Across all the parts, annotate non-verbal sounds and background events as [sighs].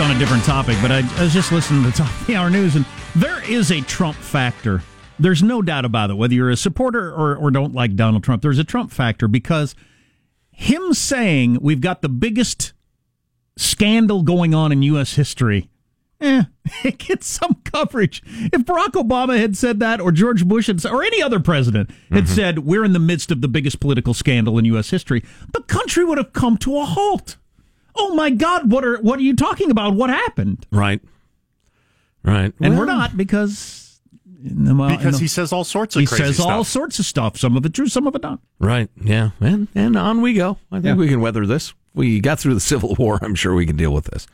on a different topic, but I, I was just listening to the top of the hour news, and there is a Trump factor. There's no doubt about it. Whether you're a supporter or, or don't like Donald Trump, there's a Trump factor because him saying we've got the biggest scandal going on in U.S. history eh, [laughs] it gets some coverage. If Barack Obama had said that, or George Bush had, or any other president had Mm-hmm. said, we're in the midst of the biggest political scandal in U.S. history, the country would have come to a halt. Oh my God, what are what are you talking about? What happened? Right. Right. And Well, we're not because in the, because the- he says all sorts of he says stuff. all sorts of stuff. Some of it true, some of it not. Right. Yeah. And and on we go. I think Yeah. we can weather this. We got through the [laughs] Civil War. I'm sure we can deal with this.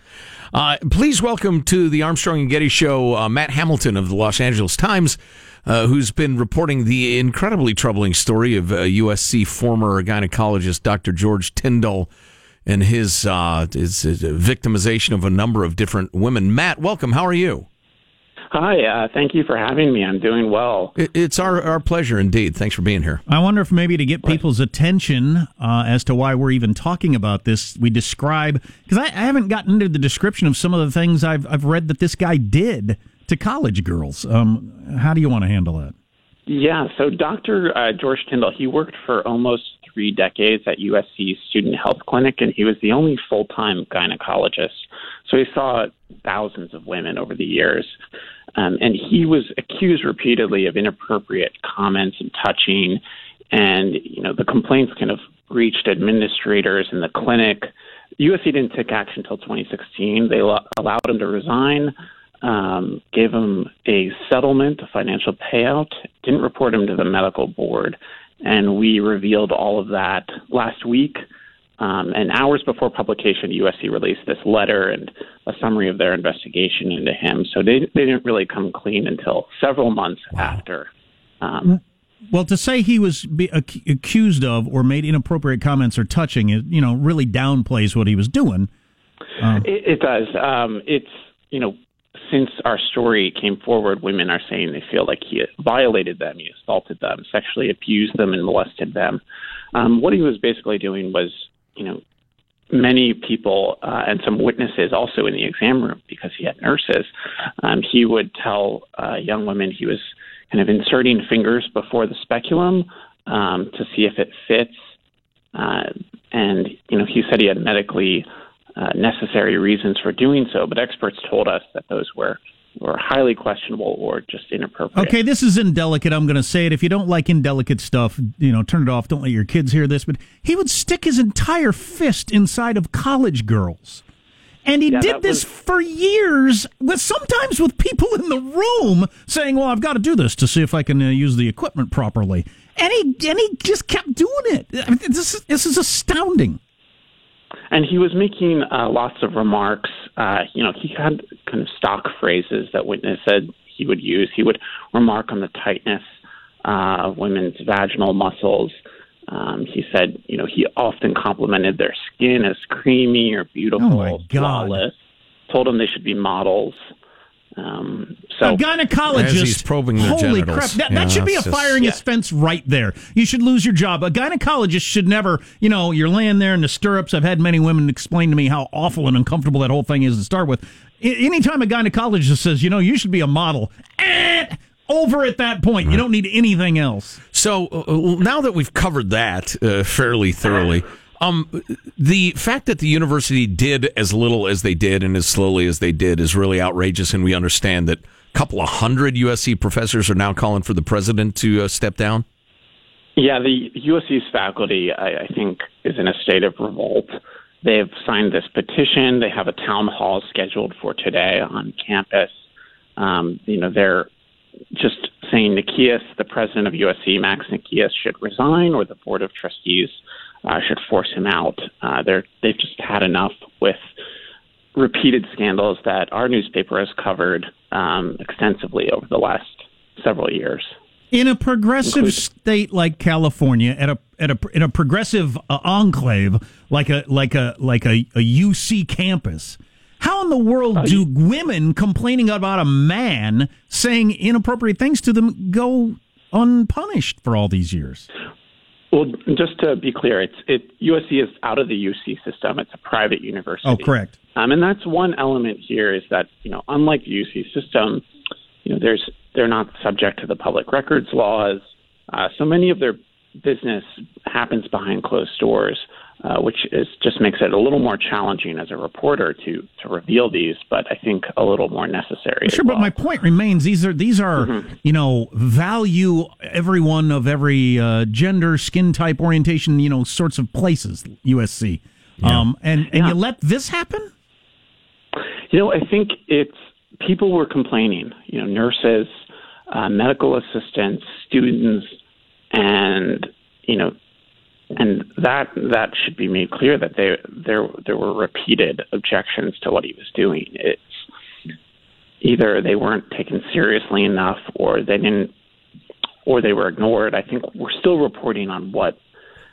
Uh, please welcome to the Armstrong and Getty Show uh, Matt Hamilton of the Los Angeles Times, uh, who's been reporting the incredibly troubling story of uh, USC former gynecologist Dr. George Tyndall and his, uh, his, his victimization of a number of different women. Matt, welcome. How are you? Hi, uh, thank you for having me. I'm doing well. It's our, our pleasure indeed. Thanks for being here. I wonder if maybe to get people's attention uh, as to why we're even talking about this, we describe because I, I haven't gotten into the description of some of the things I've I've read that this guy did to college girls. Um, how do you want to handle that? Yeah, so Dr. Uh, George Tyndall, he worked for almost three decades at USC's Student Health Clinic, and he was the only full time gynecologist. So he saw thousands of women over the years. Um, and he was accused repeatedly of inappropriate comments and touching. And, you know, the complaints kind of reached administrators in the clinic. USC didn't take action until 2016. They lo- allowed him to resign, um, gave him a settlement, a financial payout, didn't report him to the medical board. And we revealed all of that last week. Um, and hours before publication, USC released this letter and a summary of their investigation into him. So they, they didn't really come clean until several months after. Um, Well, to say he was be ac- accused of or made inappropriate comments or touching, it you know really downplays what he was doing. It, it does. Um, it's you know, since our story came forward, women are saying they feel like he violated them, he assaulted them, sexually abused them, and molested them. Um, what he was basically doing was, you know, many people uh, and some witnesses also in the exam room because he had nurses. Um, he would tell uh, young women he was kind of inserting fingers before the speculum um, to see if it fits. Uh, and you know, he said he had medically uh, necessary reasons for doing so, but experts told us that those were were highly questionable or just inappropriate. Okay, this is indelicate. I'm going to say it. If you don't like indelicate stuff, you know, turn it off. Don't let your kids hear this. But he would stick his entire fist inside of college girls. And he Yeah, did this was- for years, with sometimes with people in the room saying, "Well, I've got to do this to see if I can uh, use the equipment properly." And he and he just kept doing it. I mean, this is this is astounding. And he was making uh, lots of remarks. Uh, you know, he had kind of stock phrases that witness said he would use. He would remark on the tightness uh, of women's vaginal muscles. Um, he said, you know, he often complimented their skin as creamy or beautiful, Oh, my God. flawless. Told them they should be models. Um, so a gynecologist he's probing their holy genitals. crap that, Yeah, that should be a that's just- firing Yeah. offense right there. You should lose your job. A gynecologist should never you know you're laying there in the stirrups. I've had many women explain to me how awful and uncomfortable that whole thing is to start with. A- anytime a gynecologist says you know you should be a model eh, over at that point. You don't need anything else. So uh, now that we've covered that uh, fairly thoroughly, um, the fact that the university did as little as they did and as slowly as they did is really outrageous, and we understand that a couple of hundred USC professors are now calling for the president to uh, step down. Yeah, the USC's faculty, I, I think, is in a state of revolt. They've signed this petition. They have a town hall scheduled for today on campus. Um, you know, they're just saying Nikias, the president of USC, Max Nikias, should resign, or the board of trustees uh, should force him out. Uh, they're they've just had enough with repeated scandals that our newspaper has covered um, extensively over the last several years. in a progressive Include- state like California, at a at a in a progressive uh, enclave like a like a like a, a UC campus, how in the world do women complaining about a man saying inappropriate things to them go unpunished for all these years? Well, just to be clear, it's it USC is out of the UC system. It's a private university. Oh, correct. Um, and that's one element here is that, you know, unlike the UC system, you know, there's they're not subject to the public records laws. Uh, so many of their business happens behind closed doors, uh, which is just makes it a little more challenging as a reporter to to reveal these, but I think a little more necessary. Sure, well. but my point remains: these are these are mm-hmm. you know value everyone of every uh, gender, skin type, orientation, you know, sorts of places. USC, yeah. um, and and yeah. you let this happen. You know, I think it's people were complaining. You know, nurses, uh, medical assistants, students, and you know, and that that should be made clear that they, there there were repeated objections to what he was doing. It's either they weren't taken seriously enough, or they didn't, or they were ignored. I think we're still reporting on what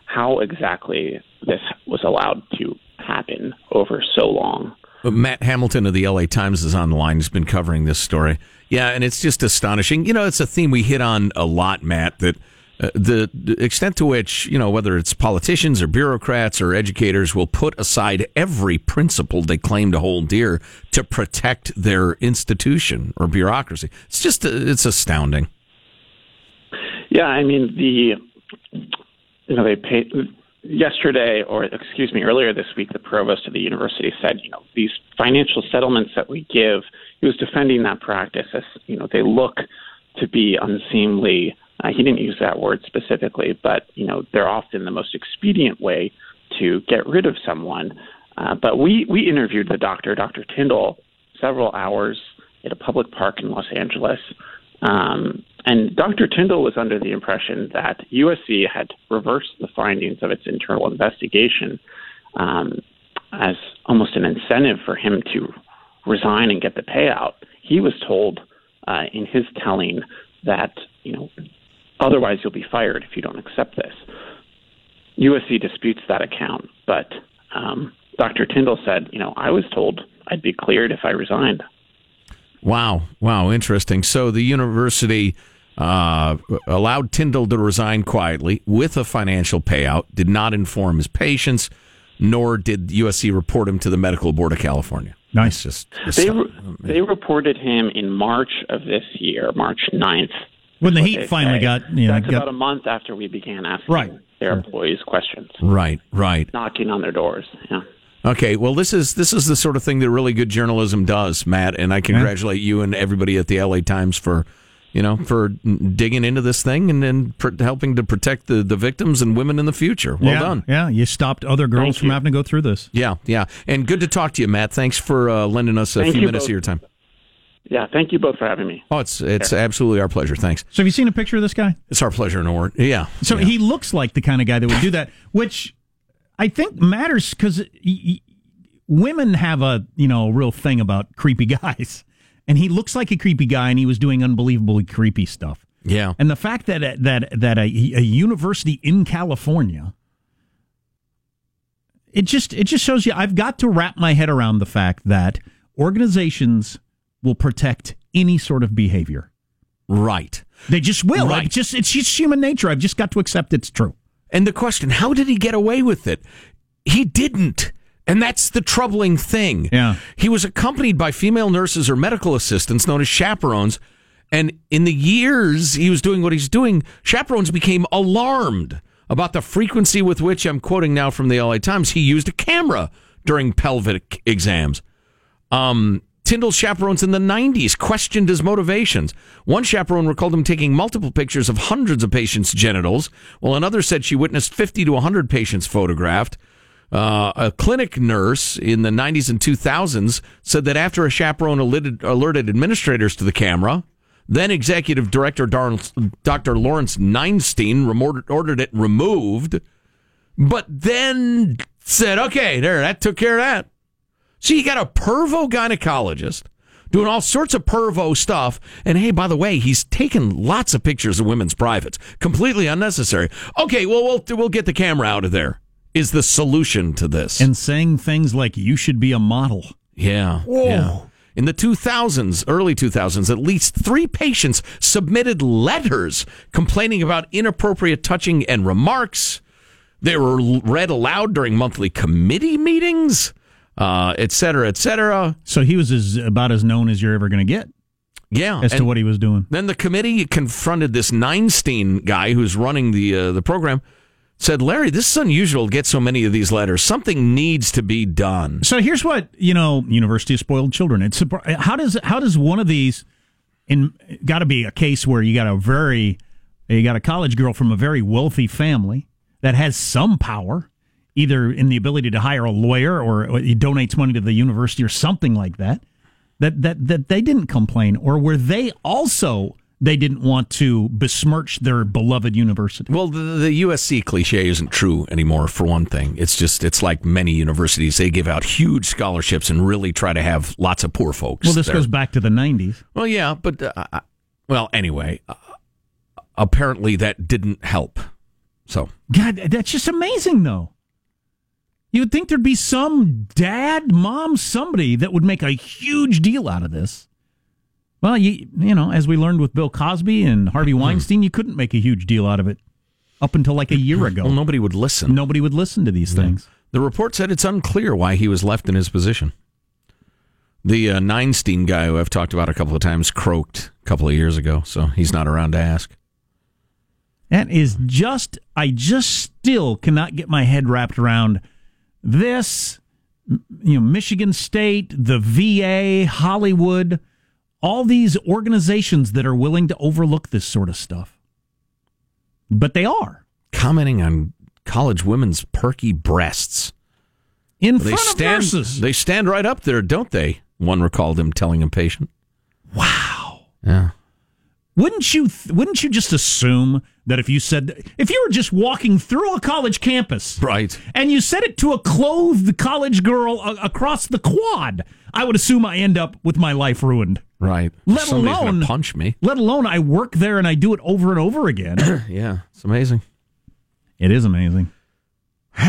how exactly this was allowed to happen over so long. Matt Hamilton of the LA Times is on the line. He's been covering this story. Yeah, and it's just astonishing. You know, it's a theme we hit on a lot, Matt, that the, the, extent to which, you know, whether it's politicians or bureaucrats or educators will put aside every principle they claim to hold dear to protect their institution or bureaucracy. It's just, it's astounding. Yeah, I mean, the, you know, they pay, yesterday, or excuse me, earlier this week, the provost of the university said, you know, these financial settlements that we give, he was defending that practice as, you know, they look to be unseemly. Uh, he didn't use that word specifically, but, you know, they're often the most expedient way to get rid of someone. Uh, but we, we interviewed the doctor, Dr. Tyndall, several hours at a public park in Los Angeles. Um, and Dr. Tyndall was under the impression that USC had reversed the findings of its internal investigation um, as almost an incentive for him to resign and get the payout. He was told uh, in his telling that, you know, otherwise you'll be fired if you don't accept this. USC disputes that account, but um, Dr. Tyndall said, you know, I was told I'd be cleared if I resigned. Wow, wow, interesting. So the university uh, allowed Tyndall to resign quietly with a financial payout, did not inform his patients, nor did USC report him to the Medical Board of California. Nice. Just, they, re- they reported him in March of this year, March 9th. When the heat finally say. got, you know, that's got... about a month after we began asking right. their employees questions. Right, right. Knocking on their doors. Yeah. Okay, well, this is this is the sort of thing that really good journalism does, Matt, and I congratulate you and everybody at the LA Times for you know, for digging into this thing and then helping to protect the, the victims and women in the future. Well yeah, done. Yeah, you stopped other girls Thank from you. having to go through this. Yeah, yeah. And good to talk to you, Matt. Thanks for uh, lending us a Thank few minutes both. of your time. Yeah, thank you both for having me. Oh, it's it's absolutely our pleasure. Thanks. So, have you seen a picture of this guy? It's our pleasure and award. Yeah. So yeah. he looks like the kind of guy that would do that, which I think matters because women have a you know real thing about creepy [laughs] guys and he looks like a creepy guy, and he was doing unbelievably creepy stuff. Yeah, and the fact that that that a, a university in California, it just it just shows you. I've got to wrap my head around the fact that organizations will protect any sort of behavior. Right. They just will. Right. just it's just human nature. I've just got to accept it's true. And the question, how did he get away with it? He didn't. And that's the troubling thing. Yeah. He was accompanied by female nurses or medical assistants known as chaperones. And in the years he was doing what he's doing, chaperones became alarmed about the frequency with which, I'm quoting now from the LA Times, he used a camera during pelvic exams. Um, Tyndall's chaperones in the 90s questioned his motivations. One chaperone recalled him taking multiple pictures of hundreds of patients' genitals, while another said she witnessed 50 to 100 patients photographed. Uh, a clinic nurse in the 90s and 2000s said that after a chaperone alerted, alerted administrators to the camera, then executive director Dr. Lawrence Neinstein ordered it removed, but then said, okay, there, that took care of that. So you got a pervo gynecologist doing all sorts of pervo stuff. And hey, by the way, he's taken lots of pictures of women's privates, completely unnecessary. Okay, well, we'll, we'll get the camera out of there is the solution to this. And saying things like, you should be a model. Yeah. Whoa. Yeah. In the 2000s, early 2000s, at least three patients submitted letters complaining about inappropriate touching and remarks. They were read aloud during monthly committee meetings. Uh, et cetera, et cetera. So he was as, about as known as you're ever going to get Yeah, as to what he was doing. Then the committee confronted this Neinstein guy who's running the uh, the program. Said Larry, this is unusual to get so many of these letters. Something needs to be done. So here's what you know: University of Spoiled Children. It's how does how does one of these in got to be a case where you got a very you got a college girl from a very wealthy family that has some power, either in the ability to hire a lawyer or he donates money to the university or something like that. That that that they didn't complain, or were they also they didn't want to besmirch their beloved university? Well, the, the USC cliche isn't true anymore. For one thing, it's just it's like many universities; they give out huge scholarships and really try to have lots of poor folks. Well, this there. goes back to the '90s. Well, yeah, but uh, well, anyway, uh, apparently that didn't help. So God, that's just amazing, though. You would think there'd be some dad, mom, somebody that would make a huge deal out of this. Well, you you know, as we learned with Bill Cosby and Harvey Weinstein, you couldn't make a huge deal out of it up until like a year ago. well, nobody would listen. Nobody would listen to these things. The report said it's unclear why he was left in his position. The uh, Neinstein guy, who I've talked about a couple of times, croaked a couple of years ago, so he's not around to ask. That is just, I just still cannot get my head wrapped around this. You know, Michigan State, the VA, Hollywood, all these organizations that are willing to overlook this sort of stuff. But they are Commenting on college women's perky breasts. in They front stand, of nurses. they stand right up there, don't they? One recalled him telling a patient. wow. Yeah. Wouldn't you? th- Wouldn't you just assume that if you said, if you were just walking through a college campus, Right. and you said it to a clothed college girl a- across the quad, I would assume I end up with my life ruined. Right. Let Somebody's alone- punch me. Let alone I work there and I do it over and over again. [clears throat] Yeah, it's amazing. it is amazing. [sighs]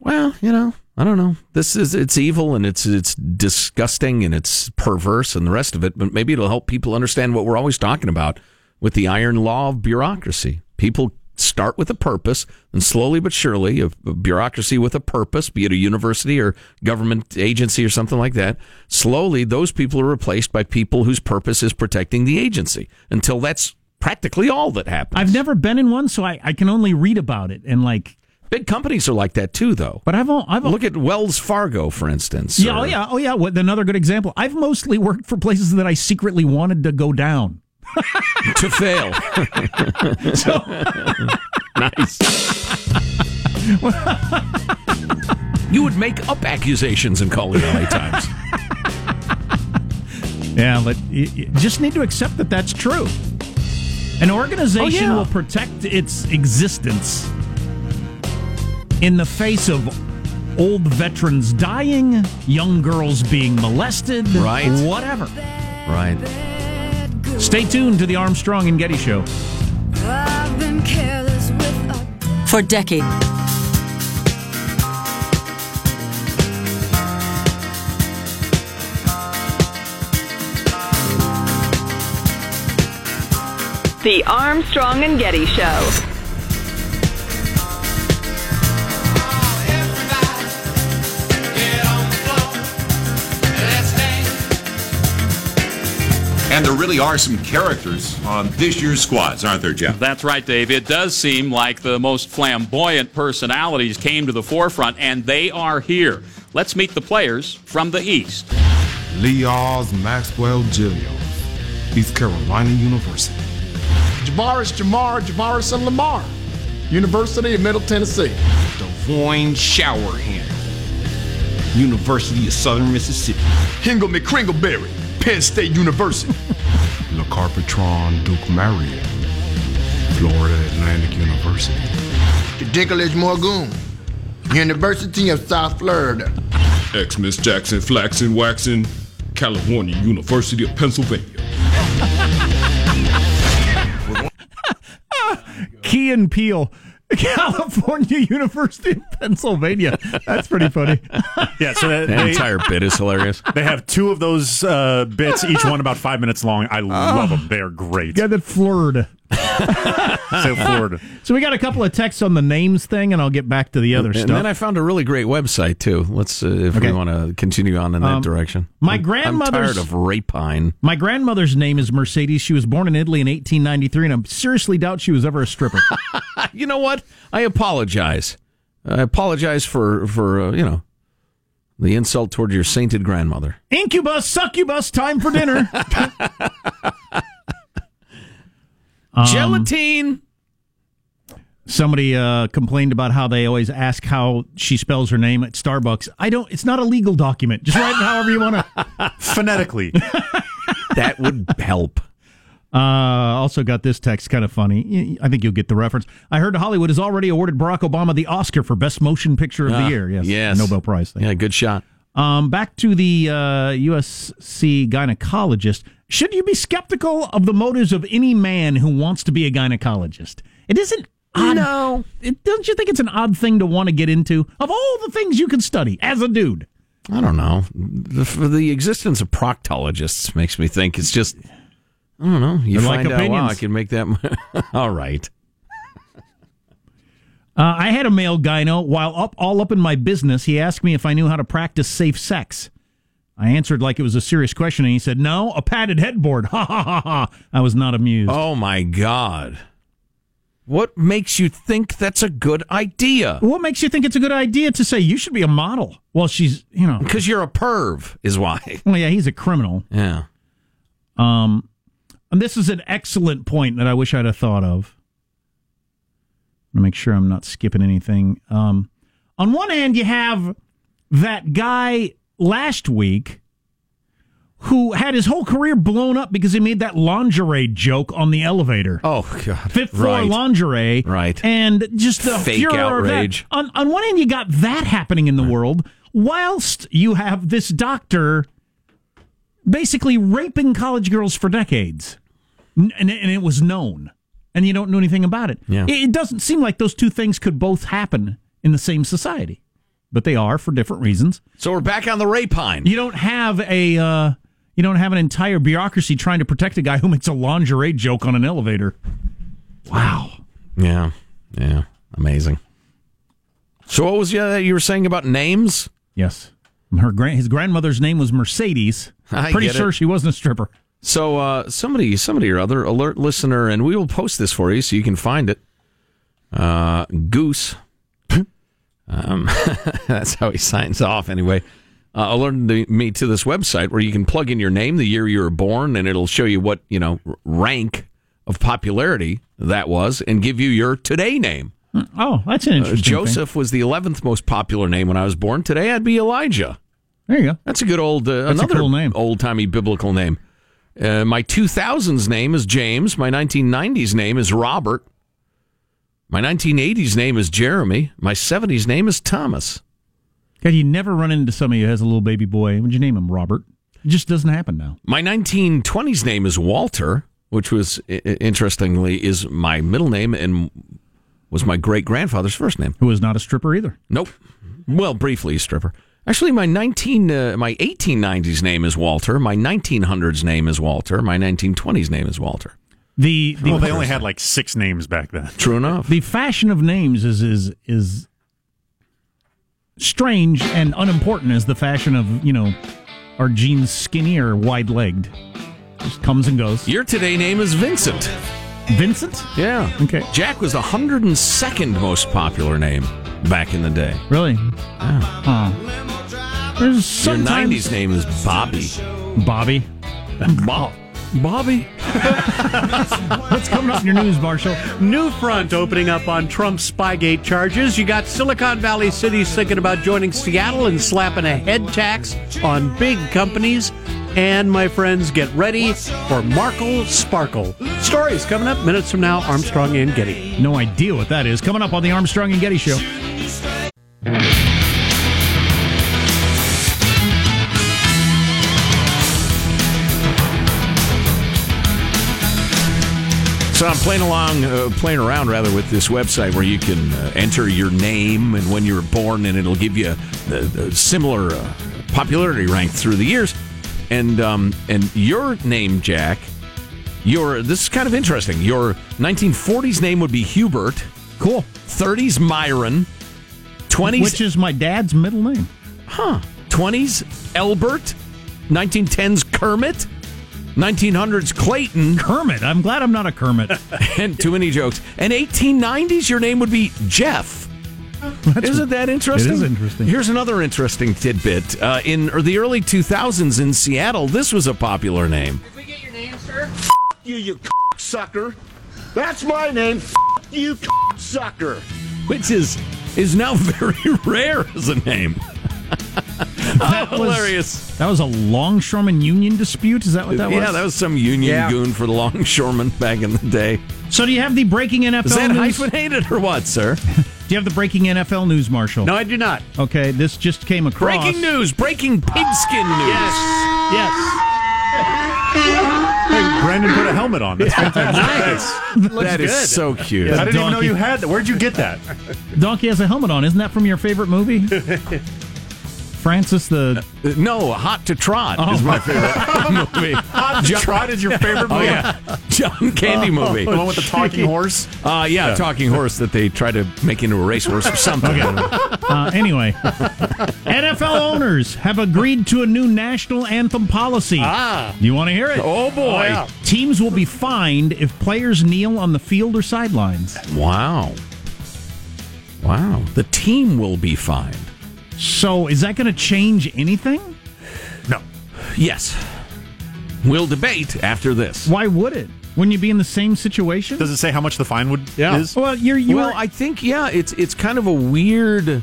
Well, you know, I don't know. This is it's evil and it's it's disgusting and it's perverse and the rest of it, but maybe it'll help people understand what we're always talking about with the iron law of bureaucracy. People start with a purpose and slowly but surely a, bureaucracy with a purpose, be it a university or government agency or something like that, slowly those people are replaced by people whose purpose is protecting the agency until that's practically all that happens. I've never been in one, so I, I can only read about it and like. Big companies are like that too though. But I've al- I've al- Look at Wells Fargo, for instance. yeah oh yeah oh yeah. What, another good example. I've mostly worked for places that I secretly wanted to go down. [laughs] to fail. [laughs] So [laughs] nice. you would make up accusations and call the LA Times. yeah, but you, you just need to accept that that's true. An organization Oh, yeah. will protect its existence in the face of old veterans dying, young girls being molested, Right. Whatever. Right. Stay tuned to the Armstrong and Getty Show. I've been careless with a For decades. The Armstrong and Getty Show. And there really are some characters on this year's squads, aren't there, Jeff? That's right, Dave. It does seem like the most flamboyant personalities came to the forefront, and they are here. Let's meet the players from the East. Lee Oz Maxwell Jillios, East Carolina University. Javaris Jamar Javarison Lamar, University of Middle Tennessee. Devoyne Showerhand, University of Southern Mississippi. Hingle McCringleberry, Penn State University. [laughs] L'Carpetron Dookmarriot, Florida Atlantic University. The Dinklage Morgoon, University of South Florida. Ex Miss Jackson Flaxen Waxen, California University of Pennsylvania. [laughs] Key and Peele, [laughs] California University of Pennsylvania. That's pretty funny. [laughs] Yeah, so that, The entire bit is hilarious. [laughs] they have two of those uh, bits, each one about five minutes long. I love them. They're great. Yeah, that flirred. [laughs] so Florida. So we got a couple of texts on the names thing, and I'll get back to the other and stuff. And then I found a really great website too. Let's uh, if Okay. we want to continue on in that Um, direction. my I'm- grandmother's- I'm tired of rapine. My grandmother's name is Mercedes. She was born in Italy in 1893, and I seriously doubt she was ever a stripper. [laughs] You know what? I apologize. I apologize for for uh, you know the insult toward your sainted grandmother. Incubus, succubus, time for dinner. [laughs] Um, Gelatine. Somebody uh, complained about how they always ask how she spells her name at Starbucks. I don't. It's not a legal document. Just write it however you want to. [laughs] Phonetically. That would help. Uh, also got this text kind of funny. I think you'll get the reference. I heard Hollywood has already awarded Barack Obama the Oscar for Best Motion Picture of Ah, the Year. Yes, yes. Nobel Prize thing. Yeah, good shot. Um, back to the uh, USC gynecologist. Should you be skeptical of the motives of any man who wants to be a gynecologist? It isn't odd. No. It, don't you think it's an odd thing to want to get into? Of all the things you can study as a dude. I don't know. The, the existence of proctologists makes me think it's just. I don't know. You They're like find out, wow, opinions. I can make that. [laughs] All right. Uh, I had a male gyno while up all up in my business. He asked me if I knew how to practice safe sex. I answered like it was a serious question, and he said, "No, a padded headboard." [laughs] Ha ha ha ha! I was not amused. Oh my God. What makes you think that's a good idea? What makes you think it's a good idea to say you should be a model? Well, she's you know, Because you're a perv, is why. [laughs] well, yeah, he's a criminal. Yeah. Um, and this is an excellent point that I wish I'd have thought of. To make sure I'm not skipping anything. Um, on one hand, you have that guy last week who had his whole career blown up because he made that lingerie joke on the elevator. Oh God. Fifth floor Right. lingerie, Right. And just the Fake outrage. On on one hand, you got that happening in the world, whilst you have this doctor basically raping college girls for decades, and, and it was known, and you don't know anything about it. Yeah. It, it doesn't seem like those two things could both happen in the same society, but they are for different reasons. So we're back on the rapine. You don't have a. Uh, you don't have an entire bureaucracy trying to protect a guy who makes a lingerie joke on an elevator. Wow. Yeah. Yeah. Amazing. So what was uh, you were saying about names? Yes. Her grand, his grandmother's name was Mercedes. [laughs] I'm Pretty sure it. she wasn't a stripper. So uh, somebody, somebody or other, alert listener, and we will post this for you so you can find it. Uh, Goose, [laughs] um, [laughs] that's how he signs off anyway. Uh, alerted me to this website where you can plug in your name, the year you were born, and it'll show you what you know rank of popularity that was, and give you your today name. Oh, that's an Uh, interesting. thing. Joseph was the eleventh most popular name when I was born. Today, I'd be Elijah. There you go. That's a good old, uh, another cool name. old timey biblical name. Uh, my 2000s name is James. My 1990s name is Robert. My 1980s name is Jeremy. My 70s name is Thomas. God, you never run into somebody who has a little baby boy. Would you name him Robert? It just doesn't happen now. My 1920s name is Walter, which was i- i- interestingly is my middle name and was my great grandfather's first name. Who was not a stripper either. Nope. Well, briefly a stripper. Actually, my 19 uh, my 1890s name is Walter. My 1900s name is Walter. My 1920s name is Walter. The, the Well, they only had like six names back then. True enough. the fashion of names is is is strange and unimportant as the fashion of you know are jeans skinny or wide legged. Just comes and goes. Your today name is Vincent. Vincent? Yeah. Okay. Jack was the 102nd most popular name back in the day. Really? Huh. There's Your 90s name is Bobby. Bobby. [laughs] Bo- Bobby? What's coming up in your news, Marshall? New front opening up on Trump's Spygate charges. You got Silicon Valley cities thinking about joining Seattle and slapping a head tax on big companies. And my friends, get ready for Markle Sparkle. Stories coming up minutes from now. Armstrong and Getty. No idea what that is. Coming up on the Armstrong and Getty Show. So I'm playing along, uh, playing around rather with this website where you can uh, enter your name and when you were born, and it'll give you the, the similar uh, popularity rank through the years. And um, and your name, Jack, Your this is kind of interesting. Your 1940s name would be Hubert. Cool. 30s Myron. 20s Which is my dad's middle name. Huh. 20s Elbert. 1910s Kermit. 1900s Clayton. Kermit. I'm glad I'm not a Kermit. [laughs] and too many jokes. And 1890s, your name would be Jeff. Isn't that interesting? It is interesting. Here's another interesting tidbit. Uh, in the early 2000s in Seattle, this was a popular name. Did we get your name, sir? F- you, you sucker. That's my name. You sucker. which is is now [laughs] very rare as a name. [laughs] That was- hilarious. That was a longshoreman union dispute. Is that what that was? yeah, that was some union Yeah. goon for the longshoremen back in the day. So do you have the breaking NFL Is that news? hyphenated or what, sir? [laughs] Do you have the breaking NFL news, Marshall? No, I do not. Okay, this just came across. Breaking news, breaking pigskin news. Yes. Hey, Brandon put a helmet on. That's fantastic. [laughs] Nice. That is good. so cute. I didn't even know you had that. Where'd you get that? Donkey has a helmet on. Isn't that from your favorite movie? Francis the. Uh, No, Hot to Trot is my favorite [laughs] movie. Hot to Trot is your favorite [laughs] Oh movie? yeah, John Candy movie. The one with the [laughs] talking horse? Uh, yeah, Yeah. talking horse that they try to make into a racehorse or something. Uh, anyway, NFL owners have agreed to a new national anthem policy. Ah. You want to hear it? Oh boy! yeah. Teams will be fined if players kneel on the field or sidelines. Wow, wow. The team will be fined. So, is that going to change anything? No. Yes, we'll debate after this. Why would it? Wouldn't you be in the same situation? Does it say how much the fine would Yeah. is? well, you're you well, were- I think yeah, it's it's kind of a weird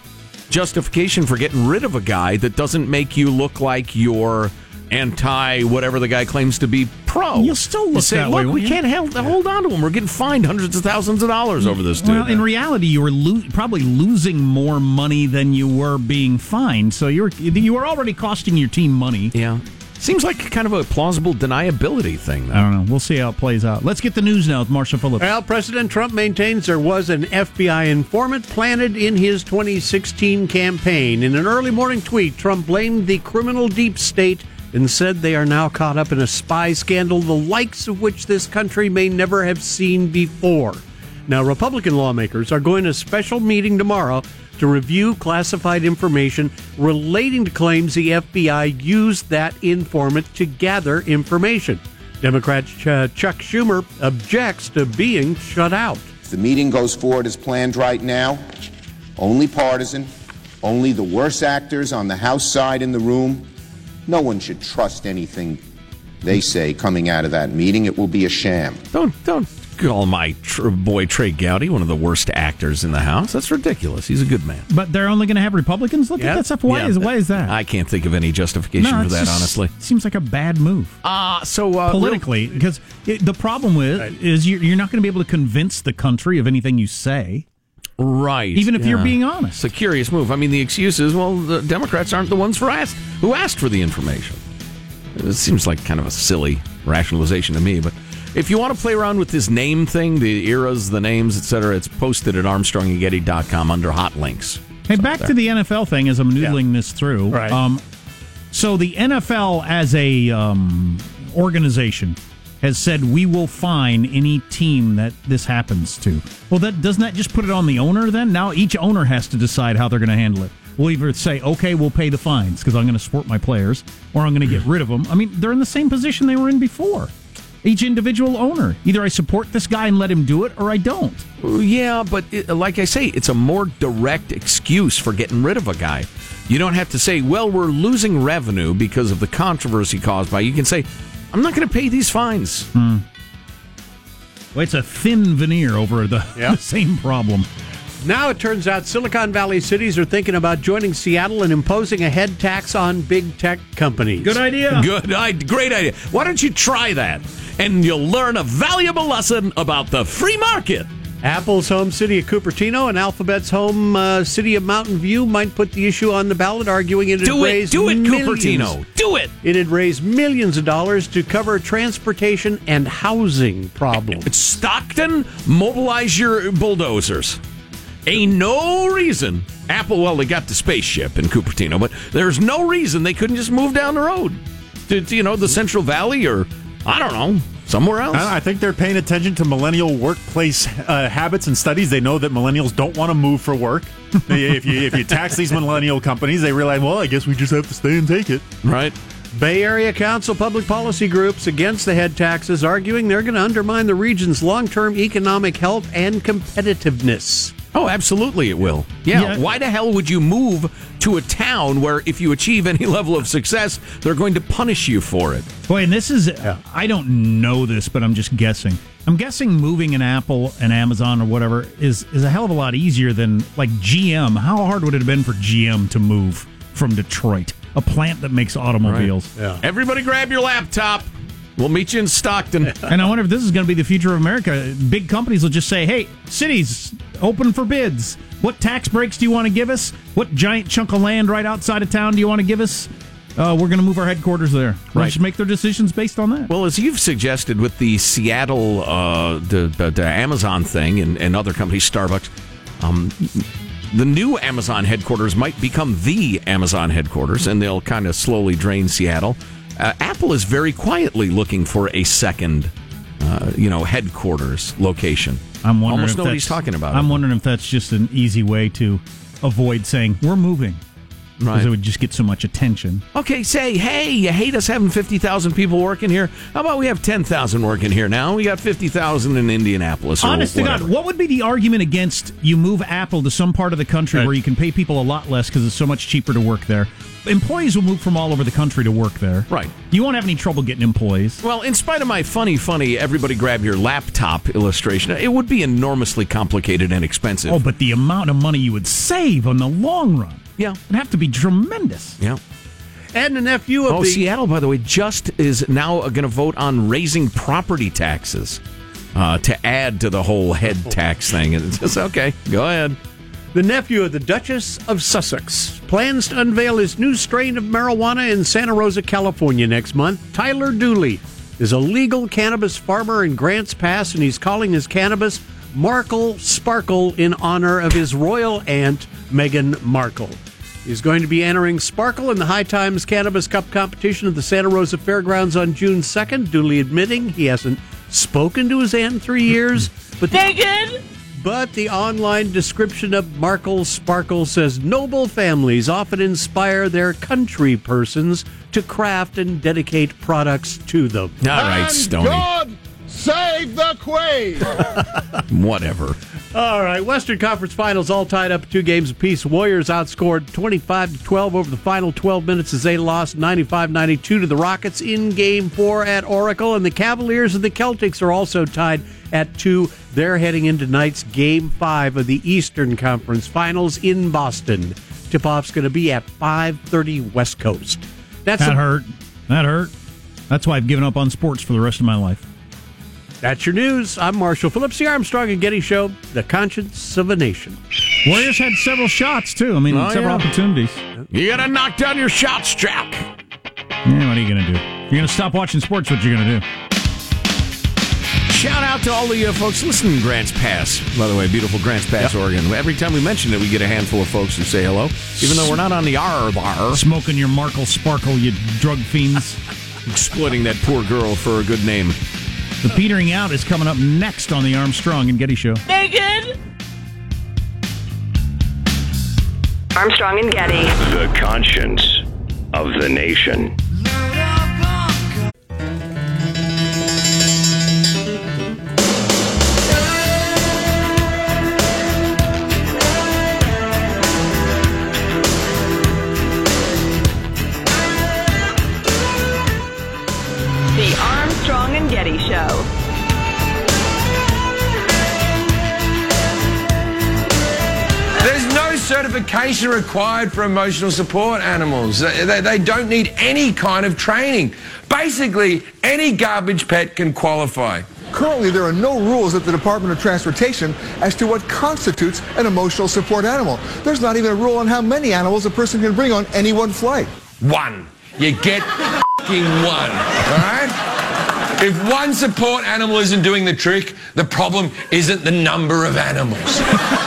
justification for getting rid of a guy that doesn't make you look like you're anti whatever the guy claims to be pro. You'll still You look say, that look, way, we you?" can't hold, hold on to him. We're getting fined hundreds of thousands of dollars over this dude. Well, in reality, you were lo- probably losing more money than you were being fined. So you were you were already costing your team money. yeah, seems like kind of a plausible deniability thing. I don't know. We'll see how it plays out. Let's get the news now with Marshall Phillips. Well, President Trump maintains there was an FBI informant planted in his 2016 campaign. In an early morning tweet, Trump blamed the criminal deep state and said they are now caught up in a spy scandal, the likes of which this country may never have seen before. Now, Republican lawmakers are going to a special meeting tomorrow to review classified information relating to claims the FBI used that informant to gather information. Democrat Ch- uh, Chuck Schumer objects to being shut out. If the meeting goes forward as planned right now, only partisan, only the worst actors on the House side in the room, no one should trust anything they say coming out of that meeting. It will be a sham. Don't don't call my tr- boy Trey Gowdy one of the worst actors in the House. That's ridiculous. He's a good man. But they're only going to have Republicans look Yeah. at that stuff. Why Yeah. is why is that? I can't think of any justification No, for that, just- honestly. seems like a bad move. Uh, so uh, politically, because the problem with is you're, you're not going to be able to convince the country of anything you say. Right. Even if you're being honest. It's a curious move. I mean, the excuse is, well, the Democrats aren't the ones for asked, who asked for the information. It seems like kind of a silly rationalization to me, but if you want to play around with this name thing, the eras, the names, etc., it's posted at armstrongandgetty.com under hot links. Hey, back to the NFL thing as I'm noodling this through. Right. Um, so the NFL as a um, organization has said we will fine any team that this happens to. Well, that doesn't that just put it on the owner then? Now each owner has to decide how they're going to handle it. We'll either say, okay, we'll pay the fines because I'm going to support my players, or I'm going to get rid of them. I mean, they're in the same position they were in before. Each individual owner. Either I support this guy and let him do it, or I don't. Yeah, but it, like I say, it's a more direct excuse for getting rid of a guy. You don't have to say, well, we're losing revenue because of the controversy caused by. You can say, I'm not going to pay these fines. Hmm. Well, it's a thin veneer over the, [laughs] the same problem. Now it turns out Silicon Valley cities are thinking about joining Seattle and imposing a head tax on big tech companies. Good idea. Good, I, great idea. Why don't you try that? And you'll learn a valuable lesson about the free market. Apple's home city of Cupertino and Alphabet's home uh, city of Mountain View might put the issue on the ballot, arguing it Do it, do it, millions- Cupertino. Do it. It had raised millions of dollars to cover transportation and housing problems. It's Stockton, mobilize your bulldozers. Ain't no reason. Apple, well, they got the spaceship in Cupertino, but there's no reason they couldn't just move down the road to, to, you know, the Central Valley or, I don't know, somewhere else. I I think they're paying attention to millennial workplace uh, habits and studies. They know that millennials don't want to move for work. [laughs] if you if you tax these millennial companies, they realize, well, I guess we just have to stay and take it. Right. Bay Area Council public policy groups against the head taxes, arguing they're going to undermine the region's long term economic health and competitiveness. Oh, absolutely, it will. Yeah. Yeah. Why the hell would you move to a town where, if you achieve any [laughs] level of success, they're going to punish you for it? Boy, and this is, I don't know this, but I'm just guessing. I'm guessing moving an Apple and Amazon or whatever is, is a hell of a lot easier than like GM. How hard would it have been for GM to move from Detroit, a plant that makes automobiles? Yeah. Everybody grab your laptop. We'll meet you in Stockton. [laughs] And I wonder if this is going to be the future of America. Big companies will just say, hey, cities, open for bids. What tax breaks do you want to give us? What giant chunk of land right outside of town do you want to give us? Uh, we're going to move our headquarters there. Right. Make their decisions based on that. Well, as you've suggested with the Seattle, uh, the, the, the Amazon thing and, and other companies, Starbucks, um, the new Amazon headquarters might become the Amazon headquarters, and they'll kind of slowly drain Seattle. Uh, Apple is very quietly looking for a second, uh, you know, headquarters location. I'm wondering Almost if nobody's talking about it. I'm it. wondering if that's just an easy way to avoid saying we're moving, because Right. it would just get so much attention. Okay, say, hey, you hate us having 50,000 people working here? How about we have 10,000 working here now? We got 50,000 in Indianapolis. Or Honest to. God, what would be the argument against you move Apple to some part of the country Right. where you can pay people a lot less because it's so much cheaper to work there? Employees will move from all over the country to work there. Right. You won't have any trouble getting employees. Well, in spite of my funny, funny, everybody grab your laptop illustration, it would be enormously complicated and expensive. Oh, but the amount of money you would save on the long run. Yeah. It'd have to be tremendous. yeah. And a nephew of Oh, the. Seattle, by the way, just is now going to vote on raising property taxes uh, to add to the whole head [laughs] tax thing. And it's just, okay, go ahead. The nephew of the Duchess of Sussex plans to unveil his new strain of marijuana in Santa Rosa, California next month. Tyler Dooley is a legal cannabis farmer in Grants Pass, and he's calling his cannabis Markle Sparkle in honor of his royal aunt, Meghan Markle. He's going to be entering Sparkle in the High Times Cannabis Cup competition at the Santa Rosa Fairgrounds on June 2nd, duly admitting he hasn't spoken to his aunt in three years. But Meghan! but the online description of Markle Sparkle says noble families often inspire their country persons to craft and dedicate products to them. All right, Stony. God save the Queen! [laughs] Whatever. All right, Western Conference Finals all tied up two games apiece. Warriors outscored 25 to 12 over the final 12 minutes as they lost 95-92 to the Rockets in game 4 at Oracle and the Cavaliers and the Celtics are also tied at 2. They're heading into tonight's game 5 of the Eastern Conference Finals in Boston. Tip-off's going to be at 5:30 West Coast. That's That a- hurt. That hurt. That's why I've given up on sports for the rest of my life. That's your news. I'm Marshall Phillips, the Armstrong and Getty Show, the conscience of a nation. Warriors had several shots too. I mean, Oh, several yeah. opportunities. You got to knock down your shots, Jack. Yeah, what are you going to do? You're going to stop watching sports, what you going to do? Shout out to all the uh, folks listening in Grants Pass. By the way, beautiful Grants Pass, Oregon. Every time we mention it, we get a handful of folks who say hello, even though we're not on the R bar. Smoking your Markle Sparkle, you drug fiends. [laughs] Exploiting that poor girl for a good name. The petering out is coming up next on the Armstrong and Getty Show. Meghan! Armstrong and Getty. The conscience of the nation. Certification required for emotional support animals. They, they- don't need any kind of training. Basically, any garbage pet can qualify. Currently, there are no rules at the Department of Transportation as to what constitutes an emotional support animal. There's not even a rule on how many animals a person can bring on any one flight. One. You get fing one. All right? If one support animal isn't doing the trick, the problem isn't the number of animals. [laughs]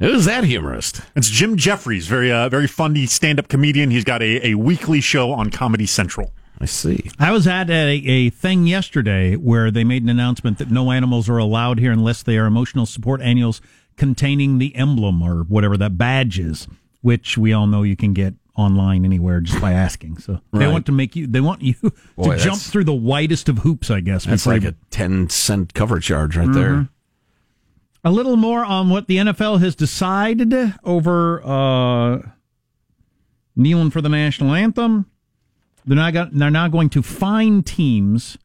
Who's that humorist? It's Jim Jeffries, very uh, very funny stand up comedian. He's got a, a weekly show on Comedy Central. I see. I was at a, a thing yesterday where they made an announcement that no animals are allowed here unless they are emotional support annuals containing the emblem or whatever that badge is, which we all know you can get online anywhere just by asking. So they want to make you, they want you Boy, to jump through the widest of hoops, I guess. That's like you- a 10 cent cover charge right there. A little more on what the NFL has decided over uh, kneeling for the national anthem. They're not got, they're now going to fine teams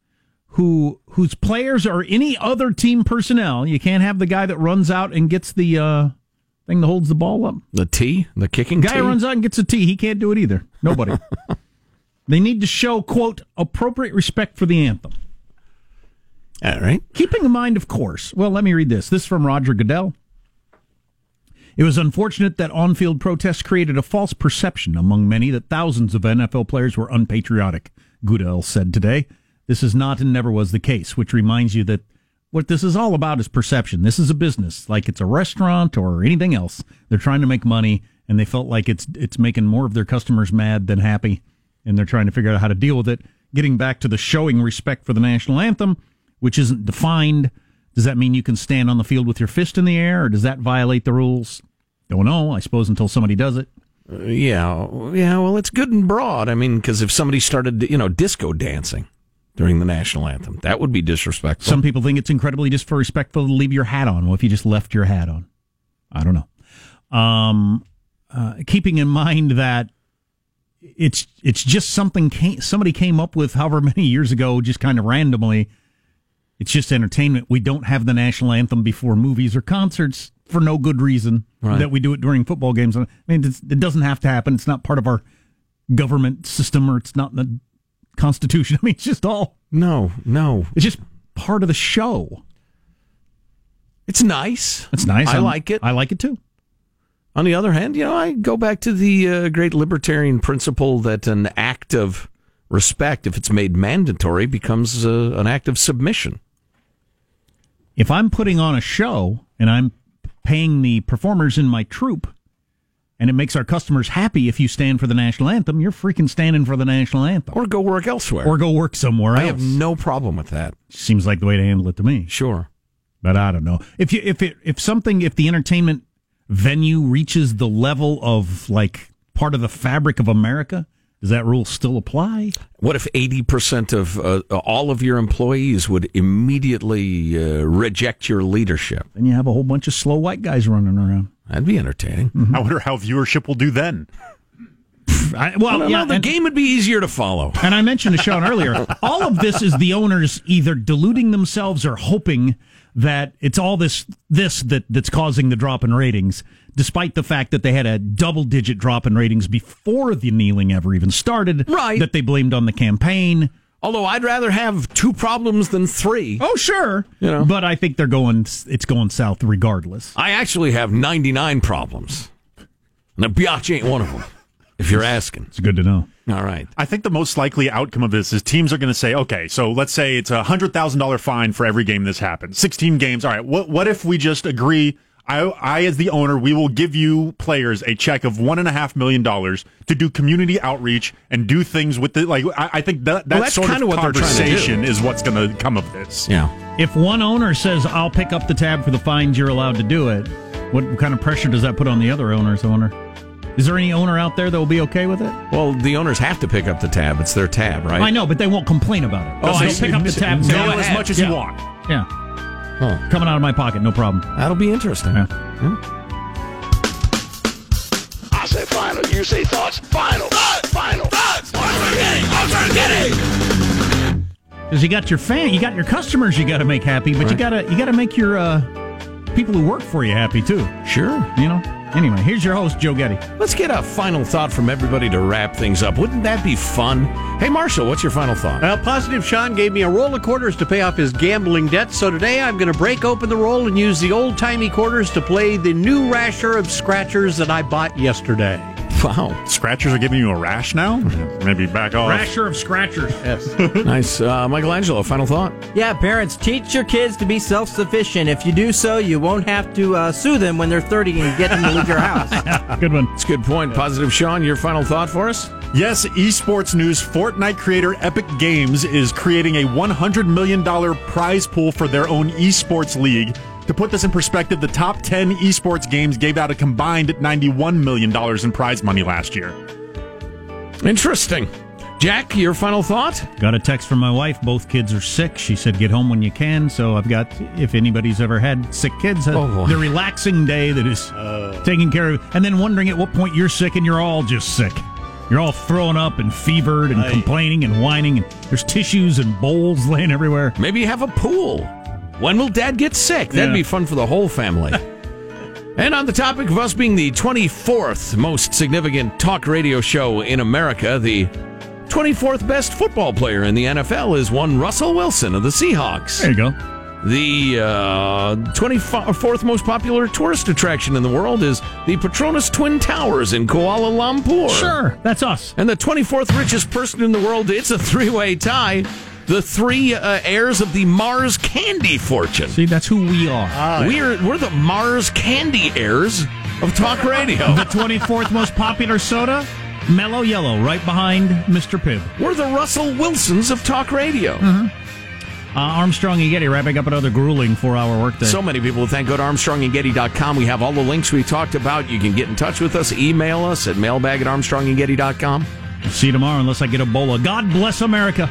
who whose players are any other team personnel. You can't have the guy that runs out and gets the uh, thing that holds the ball up. The T, the kicking Guy tee? runs out and gets a T. He can't do it either. Nobody. [laughs] they need to show quote appropriate respect for the anthem. All right. Keeping in mind, of course. Well, let me read this. This is from Roger Goodell. It was unfortunate that on field protests created a false perception among many that thousands of NFL players were unpatriotic, Goodell said today. This is not and never was the case, which reminds you that what this is all about is perception. This is a business, like it's a restaurant or anything else. They're trying to make money, and they felt like it's it's making more of their customers mad than happy, and they're trying to figure out how to deal with it. Getting back to the showing respect for the national anthem, which isn't defined. Does that mean you can stand on the field with your fist in the air, or does that violate the rules? Don't know. I suppose until somebody does it. Uh, yeah, yeah. Well, it's good and broad. I mean, because if somebody started, you know, disco dancing during the national anthem, that would be disrespectful. Some people think it's incredibly disrespectful to leave your hat on. Well, if you just left your hat on, I don't know. Um, uh, keeping in mind that it's it's just something came, somebody came up with however [laughs] many years ago, just kind of randomly. It's just entertainment. We don't have the national anthem before movies or concerts for no good reason. Right. That we do it during football games. I mean, it doesn't have to happen. It's not part of our government system, or it's not in the Constitution. [laughs] I mean, it's just all no, no. It's just part of the show. It's nice. It's nice. I I'm- like it. I like it too. On the other hand, you know, I go back to the uh, great libertarian principle that an act of respect, if it's made mandatory, becomes uh, an act of submission. If I'm putting on a show and I'm paying the performers in my troupe, and it makes our customers happy if you stand for the national anthem, you're freaking standing for the national anthem. Or go work elsewhere. Or go work somewhere else. I have no problem with that. Seems like the way to handle it to me. Sure. But I don't know. If you if it if something if the entertainment venue reaches the level of like part of the fabric of America, does that rule still apply? What if 80% of uh, all of your employees would immediately uh, reject your leadership? Then you have a whole bunch of slow white guys running around. That'd be entertaining. I wonder how viewership will do then. I, well, I don't yeah, know, the and- game would be easier to follow. And I mentioned to Sean earlier, [laughs] all of this is the owners either deluding themselves or hoping that it's all this this that that's causing the drop in ratings, despite the fact that they had a double digit drop in ratings before the kneeling ever even started. Right. That they blamed on the campaign. Although I'd rather have two problems than three. Oh, sure. You know. But I think they're going it's going south regardless. I actually have 99 problems. And a biatch ain't one of them, if you're asking. It's good to know. All right. I think the most likely outcome of this is teams are going to say, okay, so let's say it's a hundred thousand dollar fine for every game this happens. Sixteen games. All right. What what if we just agree? I, I as the owner, we will give you players a check of one and a half million dollars to do community outreach and do things with the like. I, I think that that Well, that's sort kinda of what they're trying to do. conversation is what's going to come of this. Yeah. If one owner says I'll pick up the tab for the fines, you're allowed to do it. What kind of pressure does that put on the other owner's owner? Is there any owner out there that will be okay with it? Well, the owners have to pick up the tab. It's their tab, right? I know, but they won't complain about it. Oh, They'll I pick up the tab. and say, Nail "Go as much as Yeah. you want. Yeah, Huh. coming out of my pocket, no problem. That'll be interesting. Yeah. I say final, you say thoughts. Final, final, alternating. Because you got your fan, you got your customers, you got to make happy, but you gotta you gotta make your uh, people who work for you happy too. Sure. You know. Anyway, here's your host Joe Getty. Let's get a final thought from everybody to wrap things up. Wouldn't that be fun? Hey, Marshall, what's your final thought? Well, Positive Sean gave me a roll of quarters to pay off his gambling debt, so today I'm going to break open the roll and use the old timey quarters to play the new rasher of scratchers that I bought yesterday. Wow. Scratchers are giving you a rash now? [laughs] Maybe back off. Rasher of scratchers. Yes. [laughs] nice. Uh, Michael Angelo, final thought? Yeah, parents, teach your kids to be self sufficient. If you do so, you won't have to uh, sue them when they're 30 and get them to leave your house. [laughs] Good one. It's a good point. Positive Sean, your final thought for us? Yes, esports news. Fortnite creator Epic Games is creating a $100 million prize pool for their own esports league. To put this in perspective, the top 10 esports games gave out a combined $91 million in prize money last year. Interesting. Jack, your final thought? Got a text from my wife. Both kids are sick. She said, "Get home when you can." So I've got. If anybody's ever had sick kids, uh, Oh, the relaxing day that is taking care of, and then wondering at what point you're sick and you're all just sick. You're all throwing up and fevered and complaining and whining, and there's tissues and bowls laying everywhere. Maybe you have a pool. When will dad get sick? That'd Yeah. be fun for the whole family. [laughs] and on the topic of us being the 24th most significant talk radio show in America, the 24th best football player in the NFL is one Russell Wilson of the Seahawks. There you go. The uh, 24th most popular tourist attraction in the world is the Petronas Twin Towers in Kuala Lumpur. Sure, that's us. And the 24th richest person in the world, it's a three way tie. The three uh, heirs of the Mars candy fortune. See, that's who we are. Ah, we're, we're the Mars candy heirs of talk radio. [laughs] the 24th most popular soda, Mellow Yellow, right behind Mr. Pibb. We're the Russell Wilsons of talk radio. Uh, Armstrong and Getty wrapping up another grueling four-hour workday. So many people thank. Go to ArmstrongandGetty.com. We have all the links we talked about. You can get in touch with us. Email us at mailbag at ArmstrongandGetty.com. See you tomorrow unless I get Ebola. God bless America.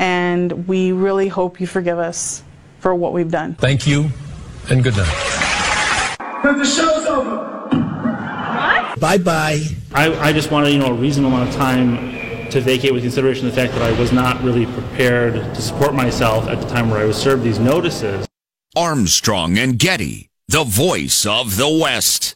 and we really hope you forgive us for what we've done. Thank you, and good night. The show's over. What? Bye bye. I, I just wanted, you know, a reasonable amount of time to vacate with consideration of the fact that I was not really prepared to support myself at the time where I was served these notices. Armstrong and Getty, the voice of the West.